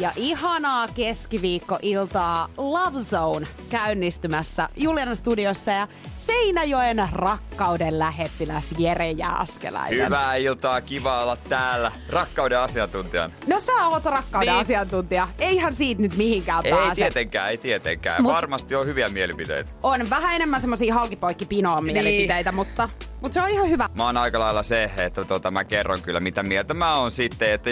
Ja ihanaa keskiviikkoiltaa Love Zone käynnistymässä Juliana studiossa ja Seinäjoen rakkauden lähettiläs Jere Jääskeläinen. Hyvää iltaa, kiva olla täällä. Rakkauden asiantuntijana. No sä oot rakkauden Niin. asiantuntija. Eihän siitä nyt mihinkään Ei pääse. tietenkään, ei tietenkään. Mut- Varmasti on hyviä mielipiteitä. On vähän enemmän semmosia halkipoikki pinoon Niin. mielipiteitä, mutta, mutta se on ihan hyvä. Mä oon aika lailla se, että tota, mä kerron kyllä mitä mieltä mä oon sitten. Että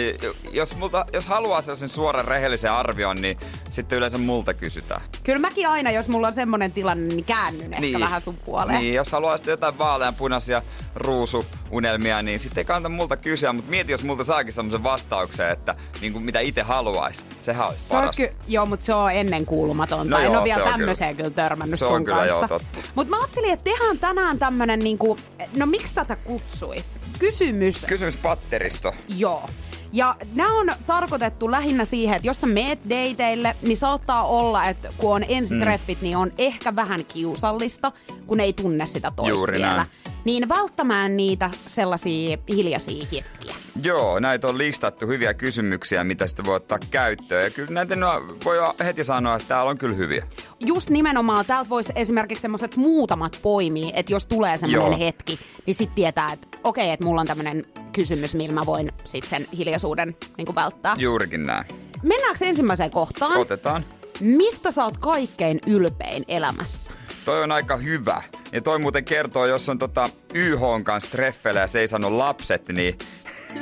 jos, multa, jos haluaa sellaisen suoran rehellisen arvion, niin sitten yleensä multa kysytään. Kyllä mäkin aina, jos mulla on semmonen tilanne, niin käännyn ehkä vähän sun puoleen. Niin, jos haluaa sitten jotain vaaleanpunaisia ruusuunelmia, niin sitten ei kannata multa kysyä. Mutta mieti, jos multa saakin semmoisen vastauksen, että niin kuin mitä itse haluaisi. Sehän olisi Se olisi parasta. ky- joo, mutta se on ennen kuulumatonta. No en joo, ole vielä se on tämmöiseen kyllä, törmännyt Se on sun kyllä kanssa. joo, totta. Mutta mä ajattelin, että tehdään tänään tämmönen niinku, no miksi tätä kutsuis? Kysymys, Kysymys patteristo. joo. Ja nämä on tarkoitettu lähinnä siihen, että jos sä meet dateille, niin saattaa olla, että kun on ensitreffit, mm. niin on ehkä vähän kiusallista, kun ei tunne sitä toista Juuri vielä. näin. Niin välttämään niitä sellaisia hiljaisia hetkiä. Joo, näitä on listattu hyviä kysymyksiä, mitä sitten voi ottaa käyttöön. Ja kyllä näitä no, voi heti sanoa, että täällä on kyllä hyviä. just nimenomaan täältä voisi esimerkiksi semmoiset muutamat poimia, että jos tulee semmoinen Joo. hetki, niin sitten tietää, että okei, että mulla on tämmöinen kysymys, millä mä voin sitten sen hiljaisuuden niin välttää. Juurikin näin. Mennäänkö ensimmäiseen kohtaan? Otetaan. Mistä sä oot kaikkein ylpein elämässä? Toi on aika hyvä. Ja toi muuten kertoo, jos on tota YH kanssa treffeillä ja se ei sano lapset, niin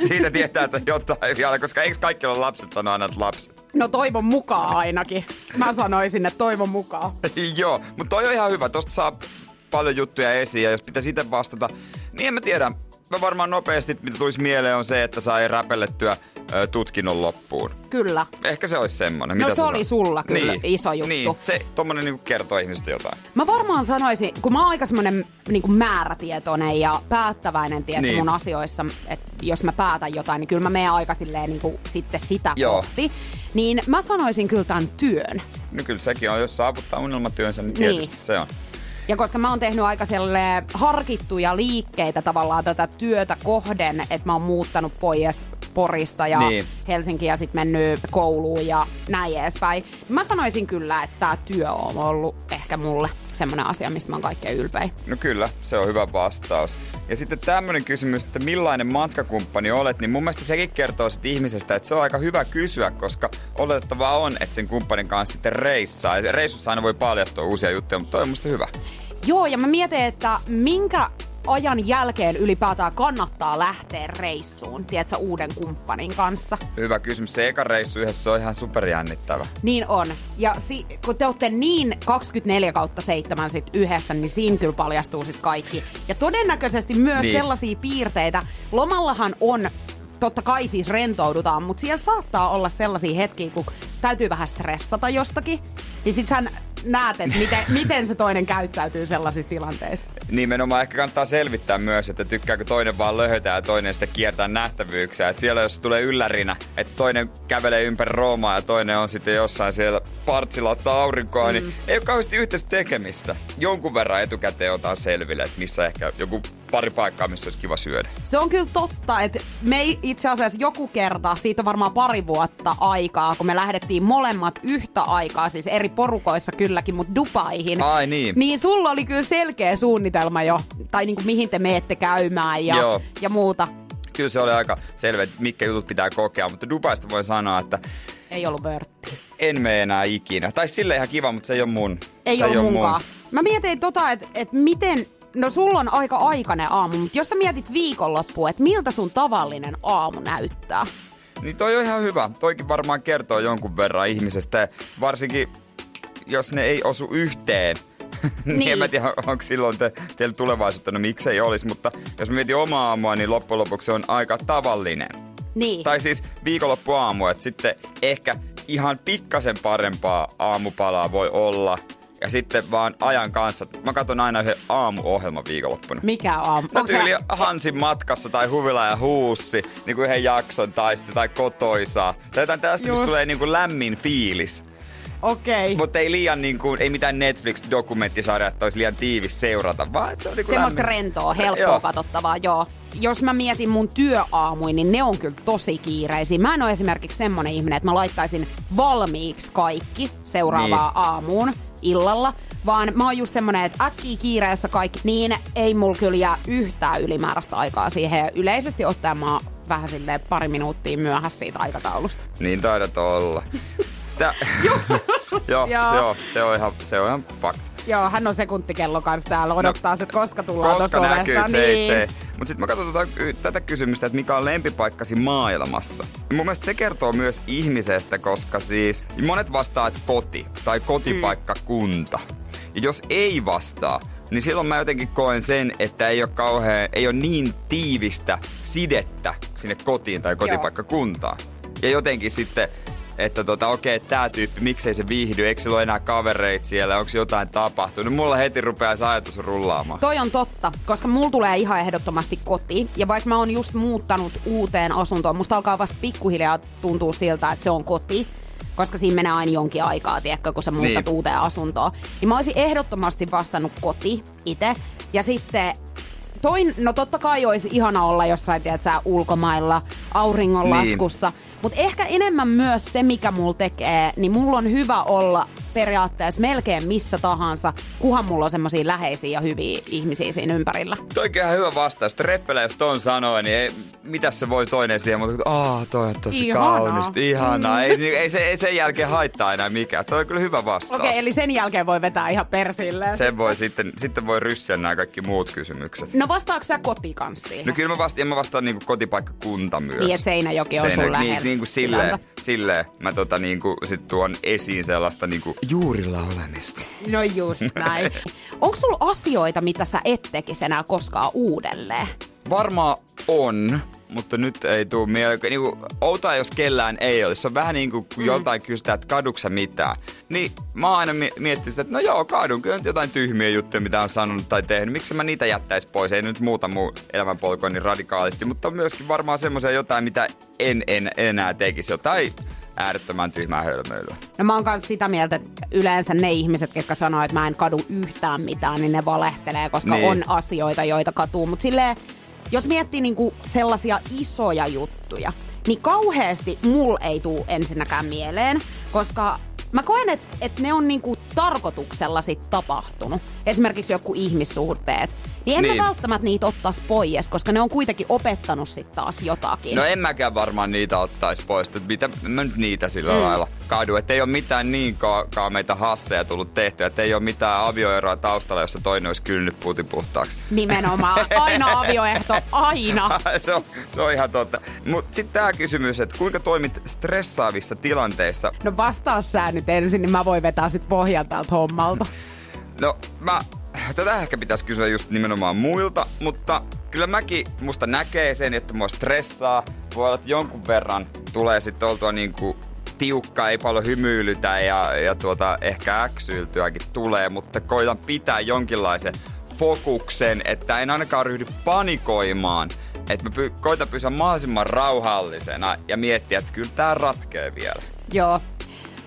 siitä tietää, että jotain vielä, koska eikö kaikki ole lapset sano aina, että lapset? No toivon mukaan ainakin. Mä sanoisin, että toivon mukaan. Joo, mutta toi on ihan hyvä. Tosta saa paljon juttuja esiin ja jos pitäisi itse vastata, niin en mä tiedä. Mä varmaan nopeasti, mitä tulisi mieleen, on se, että sai räpellettyä ö, tutkinnon loppuun. Kyllä. Ehkä se olisi semmonen. No Mitä se oli sanot? sulla kyllä iso juttu. Niin, se tommonen niinku kertoo ihmisestä jotain. Mä varmaan sanoisin, kun mä oon aika semmonen niin määrätietoinen ja päättäväinen tiedätkö, Niin. mun asioissa, että jos mä päätän jotain, niin kyllä mä menen aika silleen niin kuin, sitten sitä Joo. kohti. Niin mä sanoisin kyllä tämän työn. No kyllä sekin on, jos saavuttaa unelmatyönsä, niin Niin. tietysti se on. Ja koska mä oon tehnyt aika harkittuja liikkeitä tavallaan tätä työtä kohden, että mä oon muuttanut pois Porista ja Niin. Helsinkiin ja sitten mennyt kouluun ja näin edespäin. Mä sanoisin kyllä, että tämä työ on ollut ehkä mulle semmoinen asia, mistä mä oon kaikkein ylpein. No kyllä, se on hyvä vastaus. Ja sitten tämmöinen kysymys, että millainen matkakumppani olet, niin mun mielestä sekin kertoo sit ihmisestä, että se on aika hyvä kysyä, koska oletettavaa on, että sen kumppanin kanssa sitten reissaa. Ja reissussa aina voi paljastua uusia juttuja, mutta toi on musta hyvä. Joo, ja mä mietin, että minkä ajan jälkeen ylipäätään kannattaa lähteä reissuun, tiedätkö, uuden kumppanin kanssa. Hyvä kysymys. Se eka reissu yhdessä on ihan superjännittävä. Niin on. Ja si- kun te olette niin 24 kautta 7 sit yhdessä, niin siinä kyllä paljastuu sit kaikki. Ja todennäköisesti myös Niin. sellaisia piirteitä. Lomallahan on, totta kai siis rentoudutaan, mutta siellä saattaa olla sellaisia hetkiä, kun täytyy vähän stressata jostakin. Niin sit sä näet, että miten, miten se toinen käyttäytyy sellaisissa tilanteissa. Nimenomaan ehkä kannattaa selvittää myös, että tykkääkö toinen vaan löhötä ja toinen sitten kiertää nähtävyyksiä. Et siellä jos tulee yllärinä, että toinen kävelee ympäri Roomaa ja toinen on sitten jossain siellä partsilla ottaa aurinkoa, mm. niin ei ole kauheasti yhteistä tekemistä. Jonkun verran etukäteen otetaan selville, että missä ehkä joku pari paikkaa, missä olisi kiva syödä. Se on kyllä totta, että me itse asiassa joku kerta, siitä on varmaan pari vuotta aikaa, kun me lähdettiin molemmat yhtä aikaa, siis eri porukoissa kylläkin, mutta Dubaihin. Ai niin. Niin sulla oli kyllä selkeä suunnitelma jo, tai niin kuin mihin te meette käymään ja, Joo. ja muuta. Kyllä se oli aika selvä, että mitkä jutut pitää kokea, mutta Dubaista voi sanoa, että Ei ollut vörtti. en mene enää ikinä. Tai sille ihan kiva, mutta se ei ole mun. Ei se ole munkaan. Mä mietin tota, että et miten, no sulla on aika aikainen aamu, mutta jos sä mietit viikonloppua, että miltä sun tavallinen aamu näyttää? Niin toi on ihan hyvä. Toikin varmaan kertoo jonkun verran ihmisestä, varsinkin jos ne ei osu yhteen. niin. Niin. en mä tiedä, onko silloin te, teillä tulevaisuutta, no miksei olisi, mutta jos mietin omaa aamua, niin loppujen lopuksi se on aika tavallinen. Niin. Tai siis viikonloppuaamu, että sitten ehkä ihan pikkasen parempaa aamupalaa voi olla Ja sitten vaan ajan kanssa. Mä katson aina yhden aamuohjelman viikonloppuna. Mikä on? No tyyli Hansin matkassa tai Huvila ja Huussi, niin kuin yhden jakson tai sitten tai kotoisaa. Tai jotain tästä, mistä tulee niin kuin lämmin fiilis. Okei. Mutta ei liian niin kuin, ei mitään Netflix-dokumenttisarjaa, että olisi liian tiivis seurata, vaan se on niin Semmoista lämmin. rentoa, helppoa Joo. katsottavaa, joo. Jos mä mietin mun työaamuin, niin ne on kyllä tosi kiireisiä. Mä en ole esimerkiksi semmonen ihminen, että mä laittaisin valmiiksi kaikki seuraavaa Niin. aamuun illalla, vaan mä oon just semmonen, että äkkiä kiireessä kaikki, niin ei mulla kyllä jää yhtään ylimääräistä aikaa siihen. Ja yleisesti ottaen mä oon vähän silleen pari minuuttia myöhässä siitä aikataulusta. Niin taidat olla. Tää, joo, joo, Joo. joo, se on ihan, se on ihan fakta. Joo, hän on sekuntikello kanssa täällä odottaa, no, että koska tullaan Koska näkyy se, niin. se. Mutta sitten mä katson tota, y- tätä kysymystä, että mikä on lempipaikkasi maailmassa. Mun mielestä se kertoo myös ihmisestä, koska siis monet vastaa, että koti tai kotipaikkakunta. Ja jos ei vastaa, niin silloin mä jotenkin koen sen, että ei ole kauhean, ei ole niin tiivistä sidettä sinne kotiin tai kotipaikkakuntaan. Ja jotenkin sitten, että tota, okei, okay, tää tyyppi, miksei se viihdy, eikö sillä ole enää kavereit siellä, onko jotain tapahtunut. Mulla heti rupeaa se ajatus rullaamaan. Toi on totta, koska mulla tulee ihan ehdottomasti koti. Ja vaikka mä oon just muuttanut uuteen asuntoon, musta alkaa vasta pikkuhiljaa tuntua siltä, että se on koti. Koska siinä menee aina jonkin aikaa, tiedätkö, kun sä muutat Niin. uuteen asuntoon. Niin mä olisin ehdottomasti vastannut koti itse. Ja sitten toin, no totta kai olisi ihana olla jossain, tiedät sä, ulkomailla, auringonlaskussa. Niin. Mutta ehkä enemmän myös se, mikä mulla tekee, niin mulla on hyvä olla periaatteessa melkein missä tahansa, kuhan mulla on semmoisia läheisiä ja hyviä ihmisiä siinä ympärillä. Toikin hyvä vastaus. Treffele, jos ton sanoo, niin ei, mitäs se voi toinen siihen, mutta aah, toi on tosi Ihanaa. kaunista, ihanaa. Ei, ei, se, ei sen jälkeen haittaa enää mikään. Toi on kyllä hyvä vastaus. Okei, okay, eli sen jälkeen voi vetää ihan persilleen. Sen voi sitten, sitten voi ryssiä nämä kaikki muut kysymykset. No vastaako sä kotikanssa siihen? No kyllä mä vastaan, mä vastaan niinku kotipaikkakunta myös. Niin, että Seinäjoki on sun niin, lähellä niin kuin silleen, silleen mä tota niinku sit tuon esiin sellaista niinku juurilla olemista. No just näin. Onko sulla asioita, mitä sä et tekisi enää koskaan uudelleen? Varmaan on, mutta nyt ei tuu mieleen. Niinku, outoa, jos kellään ei olisi. Se on vähän niin kuin kun joltain kysytään, että kaduksa mitään. Niin mä oon aina mi- miettinyt sitä, että no joo, kadun kyllä jotain tyhmiä juttuja, mitä on sanonut tai tehnyt. Miksi mä niitä jättäis pois? Ei nyt muuta mun elämänpolkua niin radikaalisti, mutta myöskin varmaan semmoisia jotain, mitä en, en enää tekisi. Jotain äärettömän tyhmää hölmöilyä. No mä oon kanssa sitä mieltä, että yleensä ne ihmiset, jotka sanoo, että mä en kadu yhtään mitään, niin ne valehtelee, koska Niin. on asioita, joita katuu. Mutta silleen, jos miettii niinku sellaisia isoja juttuja, niin kauheasti mul ei tuu ensinnäkään mieleen, koska mä koen, että et ne on niinku tarkoituksella sit tapahtunut. Esimerkiksi joku ihmissuhteet. Niin en Niin. mä välttämättä niitä ottais pois, koska ne on kuitenkin opettanut sit taas jotakin. No en mäkään varmaan niitä ottaisi pois, että mitä mä nyt niitä sillä mm. lailla kadu. Että ei ole mitään niin ka- kaameita hasseja tullut tehtyä, että ei ole mitään avioeroa taustalla, jossa toinen olisi kylnyt puutin puhtaaksi. Nimenomaan. Aina avioehto. Aina. se, on, se on ihan totta. Mutta sitten tämä kysymys, että kuinka toimit stressaavissa tilanteissa? No vastaa sä nyt ensin, niin mä voin vetää sit pohjan tältä hommalta. No mä, tätä ehkä pitäisi kysyä just nimenomaan muilta, mutta kyllä mäkin musta näkee sen, että mua stressaa. Voi olla, että jonkun verran tulee sitten oltua niinku tiukka, ei paljon hymyilytä ja, ja tuota, ehkä äksyiltyäkin tulee, mutta koitan pitää jonkinlaisen fokuksen, että en ainakaan ryhdy panikoimaan. Että mä py- koitan pysyä mahdollisimman rauhallisena ja miettiä, että kyllä tää ratkee vielä. Joo.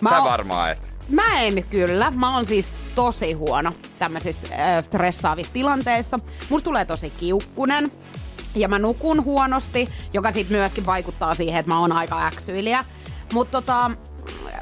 Mä Sä oon- varmaan et. Mä en kyllä. Mä oon siis tosi huono tämmöisissä äh, stressaavissa tilanteissa. Musta tulee tosi kiukkunen. Ja mä nukun huonosti, joka sitten myöskin vaikuttaa siihen, että mä oon aika äksyilijä. Mutta tota, äh,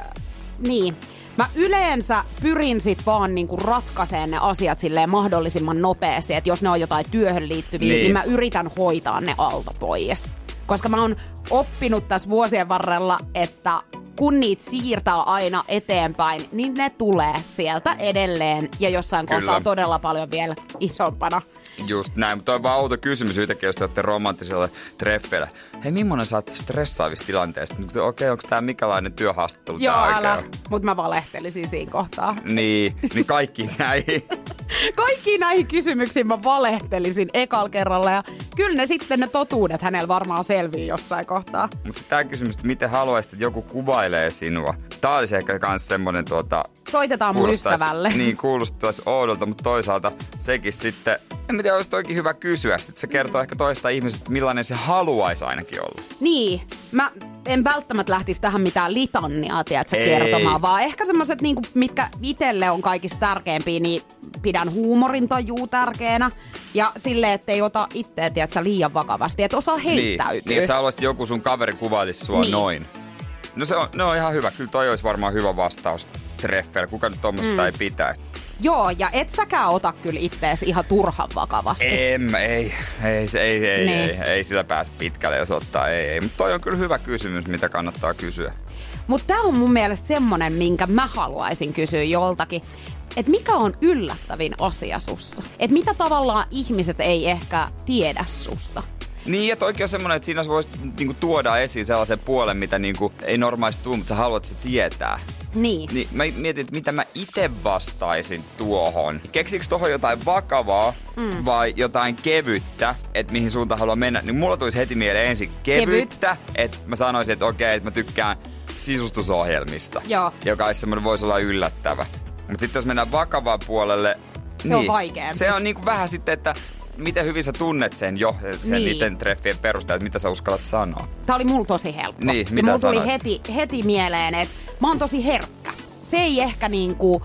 niin. Mä yleensä pyrin sit vaan niinku ratkaiseen ne asiat silleen mahdollisimman nopeasti, että jos ne on jotain työhön liittyviä, niin, Niin. niin mä yritän hoitaa ne alta pois. Koska mä oon oppinut tässä vuosien varrella, että kun niitä siirtää aina eteenpäin, niin ne tulee sieltä edelleen ja jossain Kyllä. kohtaa todella paljon vielä isompana. Just näin, mutta on vaan outo kysymys yhtäkkiä, jos te olette romanttisella treffeillä. Hei, millainen sä oot stressaavista tilanteista? Okei, onko tää mikälainen työhaastattelu Joo, älä. Mutta mä valehtelisin siinä kohtaa. Niin, niin kaikki näin. Kaikki näihin kysymyksiin mä valehtelisin ekal kerralla ja kyllä ne sitten ne totuudet hänellä varmaan selvii jossain kohtaa. Mutta tämä kysymys, että miten haluaisit, että joku kuvailee sinua. Tämä olisi ehkä myös semmoinen tuota... Soitetaan mun ystävälle. Niin, kuulostaisi oudolta, mutta toisaalta sekin sitten... En tiedä, olisi toikin hyvä kysyä. Sitten se kertoo ehkä toista ihmisestä, millainen se haluaisi ainakin olla. Niin. Mä en välttämättä lähtisi tähän mitään litannia, tiedätkö, Ei. kertomaan, vaan ehkä semmoiset, niin mitkä itselle on kaikista tärkeimpiä, niin pidän huumorin tajuu tärkeänä. Ja silleen, ettei ota itseä, tiedätkö, liian vakavasti, että osaa heittäytyä. Niin, niin että sä haluaisit, joku sun kaveri kuvailisi sua Niin. noin. No se on, ne on ihan hyvä. Kyllä toi olisi varmaan hyvä vastaus treffeillä. Kuka nyt tuommoista mm. ei pitäisi. Joo, ja et säkään ota kyllä ittees ihan turhan vakavasti. En, ei, ei, ei, ei, Niin. ei, ei, sitä pääse pitkälle, jos ottaa, ei, ei. Mutta toi on kyllä hyvä kysymys, mitä kannattaa kysyä. Mutta tämä on mun mielestä semmonen, minkä mä haluaisin kysyä joltakin. Että mikä on yllättävin asia sussa? Että mitä tavallaan ihmiset ei ehkä tiedä susta? Niin, että oikein on semmoinen, että siinä voisi niinku, tuoda esiin sellaisen puolen, mitä niinku, ei normaalisti tule, mutta sä haluat, se tietää. Niin. Niin mä mietin, että mitä mä itse vastaisin tuohon. Keksiks tuohon jotain vakavaa mm. vai jotain kevyttä, että mihin suuntaan haluan mennä? Niin mulla tulisi heti mieleen ensin kevyttä, että mä sanoisin, että okei, että mä tykkään sisustusohjelmista. Joo. Joka olisi semmoinen, voisi olla yllättävä. Mutta sitten jos mennään vakavaan puolelle... Se on vaikeampi. Se on niinku vähän sitten, että miten hyvin sä tunnet sen jo, sen Niin. niiden treffien perusteella, että mitä sä uskallat sanoa. Tämä oli mulla tosi helppo. Niin, ja mitä mulla tuli heti, heti mieleen, että mä oon tosi herkkä. Se ei ehkä niinku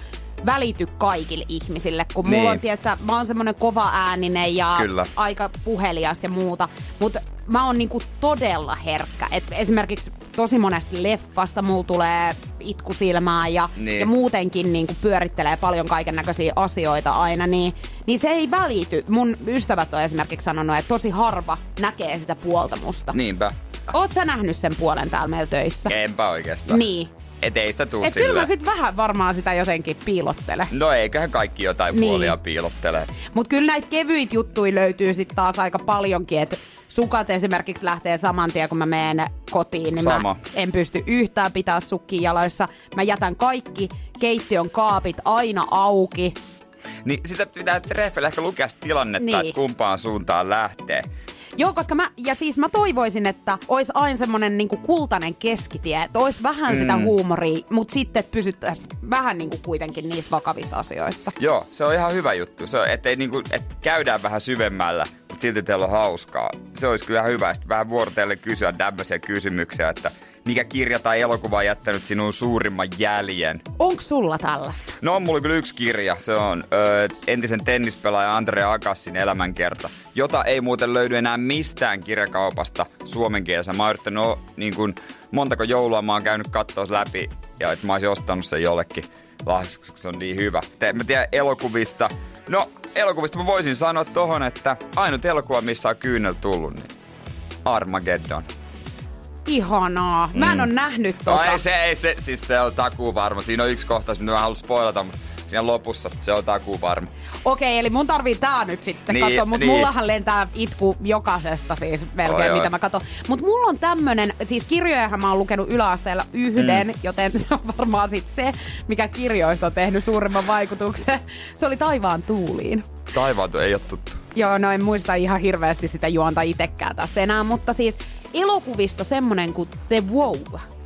välity kaikille ihmisille, kun mulla Niin. on, tiedätkö, mä oon semmonen kova ääninen ja Kyllä. aika puhelias ja muuta, mutta mä oon niinku todella herkkä. Et esimerkiksi tosi monesta leffasta mulla tulee itku silmään ja, Niin. ja muutenkin niinku pyörittelee paljon kaiken näköisiä asioita aina, niin, niin se ei välity. Mun ystävät on esimerkiksi sanonut, että tosi harva näkee sitä puolta musta. Niinpä. Oot sä nähnyt sen puolen täällä meillä töissä? Enpä oikeastaan. Niin. Et ei sitä tuu Et kyllä mä sit vähän varmaan sitä jotenkin piilottele. No eiköhän kaikki jotain Niin. puolia piilottele. Mut kyllä näitä kevyitä juttuja löytyy sit taas aika paljonkin, että sukat esimerkiksi lähtee saman tien, kun mä menen kotiin, niin Sama. mä en pysty yhtään pitää sukkia jaloissa. Mä jätän kaikki keittiön kaapit aina auki. Niin sitä pitää treffeillä ehkä lukea tilannetta, Niin. että kumpaan suuntaan lähtee. Joo, koska mä, ja siis mä toivoisin, että olisi aina semmonen niinku kultainen keskitie, että olisi vähän mm. sitä huumoria, mutta sitten että pysyttäisiin vähän niinku kuitenkin niissä vakavissa asioissa. Joo, se on ihan hyvä juttu. Se on, ettei niinku, että käydään vähän syvemmällä, mutta silti teillä on hauskaa. Se olisi kyllä hyvä. Sitten vähän vuorotelle kysyä tämmöisiä kysymyksiä, että mikä kirja tai elokuva on jättänyt sinun suurimman jäljen? Onks sulla tällaista? No on mulla kyllä yksi kirja. Se on ö, entisen tennispelaaja Andrea Agassin elämänkerta, jota ei muuten löydy enää mistään kirjakaupasta suomen kielessä. Mä oon yrittänyt o, niin kun, montako joulua mä oon käynyt katsoa läpi ja että mä olisin ostanut sen jollekin lahjaksi, se on niin hyvä. Te, mä tiedän elokuvista. No, elokuvista mä voisin sanoa tohon, että ainut elokuva, missä on kyynel tullut, niin Armageddon. Ihanaa. Mä en Mm. oo nähnyt No tota. ei se, ei se, siis se on takuu varma. Siinä on yksi kohtaus, mitä mä en halua spoilata, mutta siinä lopussa se on takuu varma. Okei, eli mun tarvii tää nyt sitten Niin, katsoa, mutta niin. mullahan lentää itku jokaisesta siis melkein, Oi, oi. mitä mä katon. Mutta mulla on tämmönen, siis kirjojahan mä oon lukenut yläasteella yhden, mm. joten se on varmaan sit se, mikä kirjoista on tehnyt suurimman vaikutuksen. Se oli Taivaan tuuliin. Taivaanto ei ole tuttu. Joo, no en muista ihan hirveästi sitä juonta itekään tässä enää, mutta siis elokuvista semmonen kuin The Wow.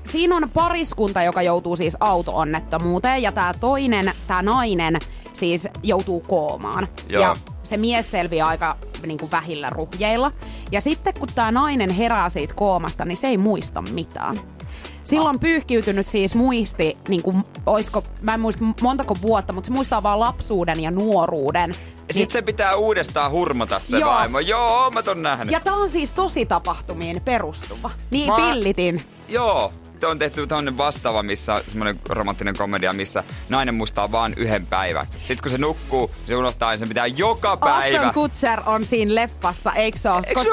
Siinä on pariskunta, joka joutuu siis auto-onnettomuuteen ja tämä toinen, tämä nainen siis joutuu koomaan. Joo. Ja se mies selviää aika niin kuin vähillä ruhjeilla. Ja sitten kun tämä nainen herää siitä koomasta, niin se ei muista mitään. Silloin on pyyhkiytynyt siis muisti, niin kuin, oisko, mä en muista montako vuotta, mutta se muistaa vaan lapsuuden ja nuoruuden. Sitten se pitää uudestaan hurmata se Joo. vaimo. Joo, mä ton nähnyt. Ja tää on siis tosi tapahtumiin perustuva. Niin Mä- pillitin. Joo. Tämä on tehty tämmönen vastaava, missä semmoinen romanttinen komedia, missä nainen muistaa vaan yhden päivän. Sitten kun se nukkuu, se unohtaa, niin se pitää joka päivä. Aston Kutcher on siinä leffassa, eikö se ole? Eikö se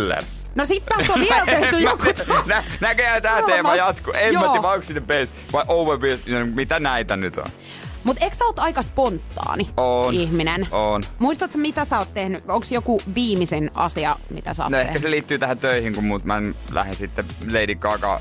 ole? No sit tästä on vielä tehty joku... Nä, näköjään tää teema jatkuu. En mä tiedä, onko sinne base vai overbase, mitä näitä nyt on. Mut eikö sä oot aika spontaani On. ihminen? On. Muistatko mitä sä oot tehnyt? Onko joku viimeisin asia, mitä sä oot No tehnyt? ehkä se liittyy tähän töihin, kun muut mä lähdin sitten Lady Gaga,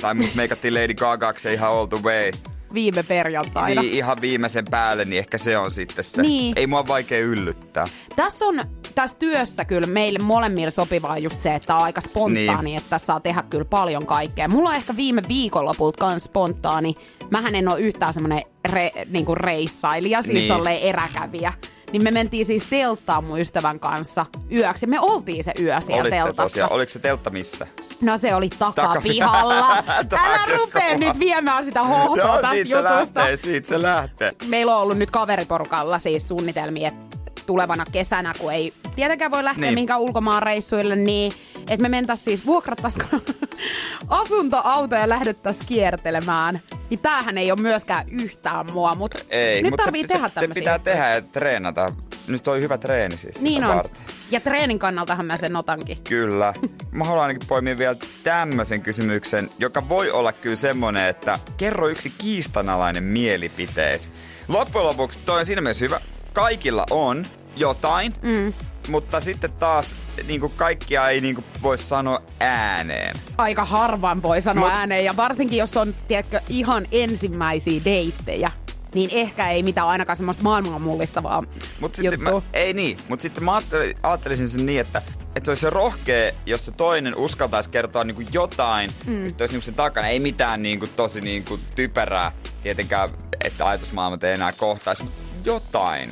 tai mut meikattiin Lady Gagaksi ihan all the way. viime perjantaina. Niin, ihan viimeisen päälle, niin ehkä se on sitten se. Niin. Ei mua vaikea yllyttää. Tässä on tässä työssä kyllä meille molemmille sopivaa just se, että on aika spontaani, niin. että tässä saa tehdä kyllä paljon kaikkea. Mulla on ehkä viime viikonlopulta kans spontaani. Mähän en ole yhtään semmoinen re, niinku reissailija, siis Niin. tolleen eräkävijä. Niin me mentiin siis telttaan mun ystävän kanssa yöksi. Me oltiin se yö siellä Olitte teltassa. tosiaan. Oliko se teltta missä? No se oli Takapihalla. Älä rupee nyt viemään sitä hohtoa tästä siitä se jutusta. lähtee, siitä se lähtee. Meillä on ollut nyt kaveriporukalla siis suunnitelmia, että tulevana kesänä, kun ei tietenkään voi lähteä Niin. mihinkään ulkomaan reissuille, niin että me mentäis siis vuokrattaisiin asuntoauto ja lähdettäisiin kiertelemään. Niin tämähän ei ole myöskään yhtään mua, mutta Ei, nyt mutta tarvii se, tehdä se, tämmöisiä. pitää tehdä ja treenata. Nyt on hyvä treeni siis Niin on. varten. Ja treenin kannaltahan mä sen otankin. Kyllä. Mä haluan ainakin poimia vielä tämmöisen kysymyksen, joka voi olla kyllä semmonen, että kerro yksi kiistanalainen mielipiteesi. Loppujen lopuksi toi on siinä mielessä hyvä. Kaikilla on jotain, mm. mutta sitten taas niin kuin kaikkia ei niin kuin voi sanoa ääneen. Aika harvan voi sanoa Mut- ääneen ja varsinkin jos on, tiedätkö, ihan ensimmäisiä deittejä, niin ehkä ei mitään ainakaan semmoista maailman mullistavaa Mut sitten mä, ei niin, mutta sitten mä ajattelisin sen niin, että, että se olisi se rohkea, jos se toinen uskaltaisi kertoa niinku jotain, mm. ja sitten olisi niinku sen takana. Ei mitään niinku tosi niinku typerää, tietenkään, että ajatusmaailmat ei enää kohtaisi, jotain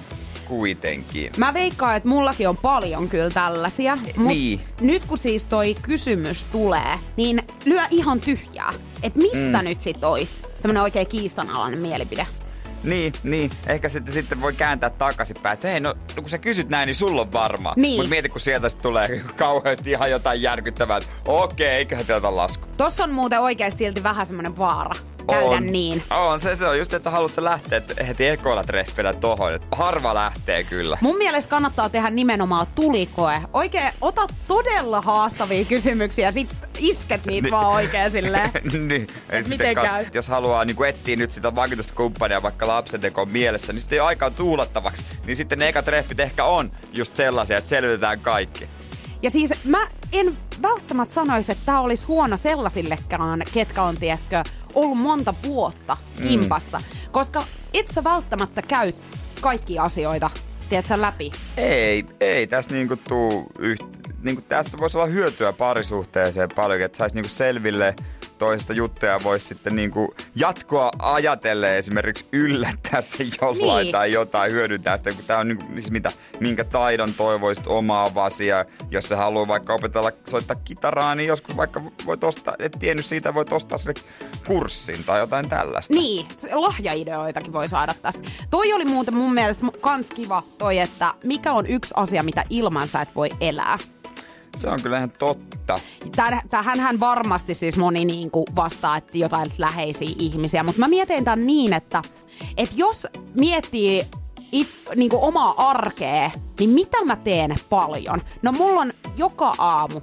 kuitenkin. Mä veikkaan, että mullakin on paljon kyllä tällaisia. Mut Niin. nyt kun siis toi kysymys tulee, niin lyö ihan tyhjää. Että mistä mm. nyt sit ois semmonen oikein kiistanalainen mielipide? Niin, niin. Ehkä sitten, sitten voi kääntää takaisinpäin, että hei, no, no kun sä kysyt näin, niin sulla on varma. Niin. Mutta mieti, kun sieltä tulee kauheasti ihan jotain järkyttävää, että okei, eiköhän teiltä lasku. Tossa on muuten oikeasti silti vähän semmonen vaara käydä on. niin. On, se, se on just, että haluat sä lähteä et- heti ekoilla treffillä tohon. Harva lähtee kyllä. Mun mielestä kannattaa tehdä nimenomaan tulikoe. Oikein, ota todella haastavia kysymyksiä ja sit isket niitä Niin. vaan oikein silleen. niin, et miten ka- käy? Jos haluaa niin etsiä nyt sitä vakituista kumppania vaikka lapsentekoon mielessä, niin sitten ei ole aikaa tuulattavaksi. Niin sitten ne eka treffit ehkä on just sellaisia, että selvitetään kaikki. Ja siis mä en välttämättä sanoisi, että tämä olisi huono sellaisillekaan, ketkä on, tiedätkö, ollut monta vuotta kimpassa. Mm. Koska et sä välttämättä käy kaikkia asioita, tiedätkö, läpi. Ei, ei tässä niinku tuu yht... Niinku tästä voisi olla hyötyä parisuhteeseen paljon, että saisi niinku selville toisesta juttuja voisi sitten niinku jatkoa ajatellen esimerkiksi yllättää se jollain Niin. tai jotain hyödyntää sitä, kun tämä on niinku, siis mitä, minkä taidon toivoisit omaavasi ja jos sä haluaa vaikka opetella soittaa kitaraa, niin joskus vaikka voit ostaa, et tiennyt siitä, voit ostaa sille kurssin tai jotain tällaista. Niin, lahjaideoitakin voi saada tästä. Toi oli muuten mun mielestä kans kiva toi, että mikä on yksi asia, mitä ilman sä et voi elää. Se on kyllä ihan totta. Tän- Tähänhän varmasti siis moni niin kuin vastaa, että jotain läheisiä ihmisiä, mutta mä mietin tämän niin, että, että jos miettii it, niin kuin omaa arkea, niin mitä mä teen paljon? No mulla on joka aamu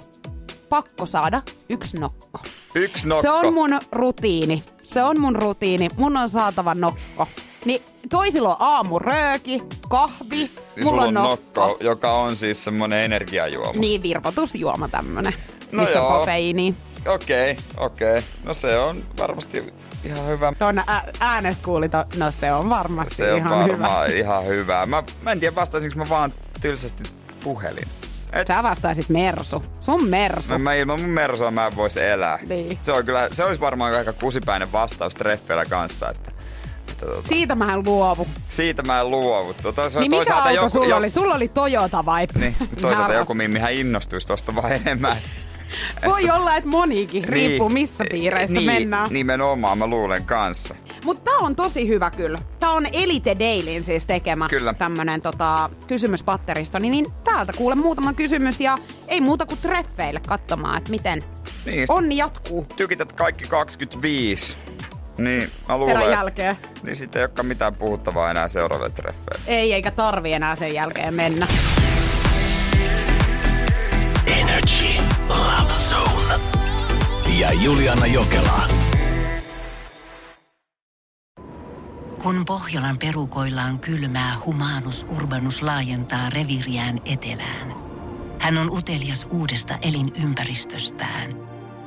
pakko saada yksi nokko. Yksi nokko. Se on mun rutiini. Se on mun rutiini. Mun on saatava nokko. Niin toisilla on aamurööki, kahvi, Niin mulla on nokko. joka on siis semmonen energiajuoma. Niin, virvotusjuoma tämmönen. No missä joo. on kofeiini. Okei, okay, okei. Okay. No se on varmasti ihan hyvä. Tuon ä- äänestä kuuli, to- no se on varmasti Se on ihan varmaan hyvä. ihan hyvä. Mä, mä en tiedä vastaisinko mä vaan tylsästi puhelin. Et, Sä vastaisit Mersu. Sun Mersu. no, mä ilman mun mersua mä en voisi elää. Niin. Se, on kyllä, se olisi varmaan aika kusipäinen vastaus treffeillä kanssa. Että, että tota, Siitä mä en luovu. siitä mä en luovu. To- tois- Niin mikä auto joku, sulla jo- oli? Sulla oli Toyota vai? Niin, toisaalta joku mimmihän innostuisi tosta vaan enemmän. Voi olla, että monikin. Riippuu missä piireissä niin, mennään. Nimenomaan mä luulen kanssa. Mutta tää on tosi hyvä kyllä. Tää on Elite Dailyn siis tekemä Kyllä. tämmönen tota, kysymyspatteristo. Niin, niin täältä kuule muutama kysymys ja ei muuta kuin treffeille katsomaan, että miten Niin, onni jatkuu tykität kaikki 25. Niin, mä luulen. perän jälkeen. Niin sitten ei olekaan mitään puhuttavaa enää seuraaville treffeille. Ei, eikä tarvi enää sen jälkeen mennä. Energy Love Zone. Ja Juliana Jokela. Kun Pohjolan perukoillaan kylmää, humanus urbanus laajentaa reviriään etelään. Hän on utelias uudesta elinympäristöstään.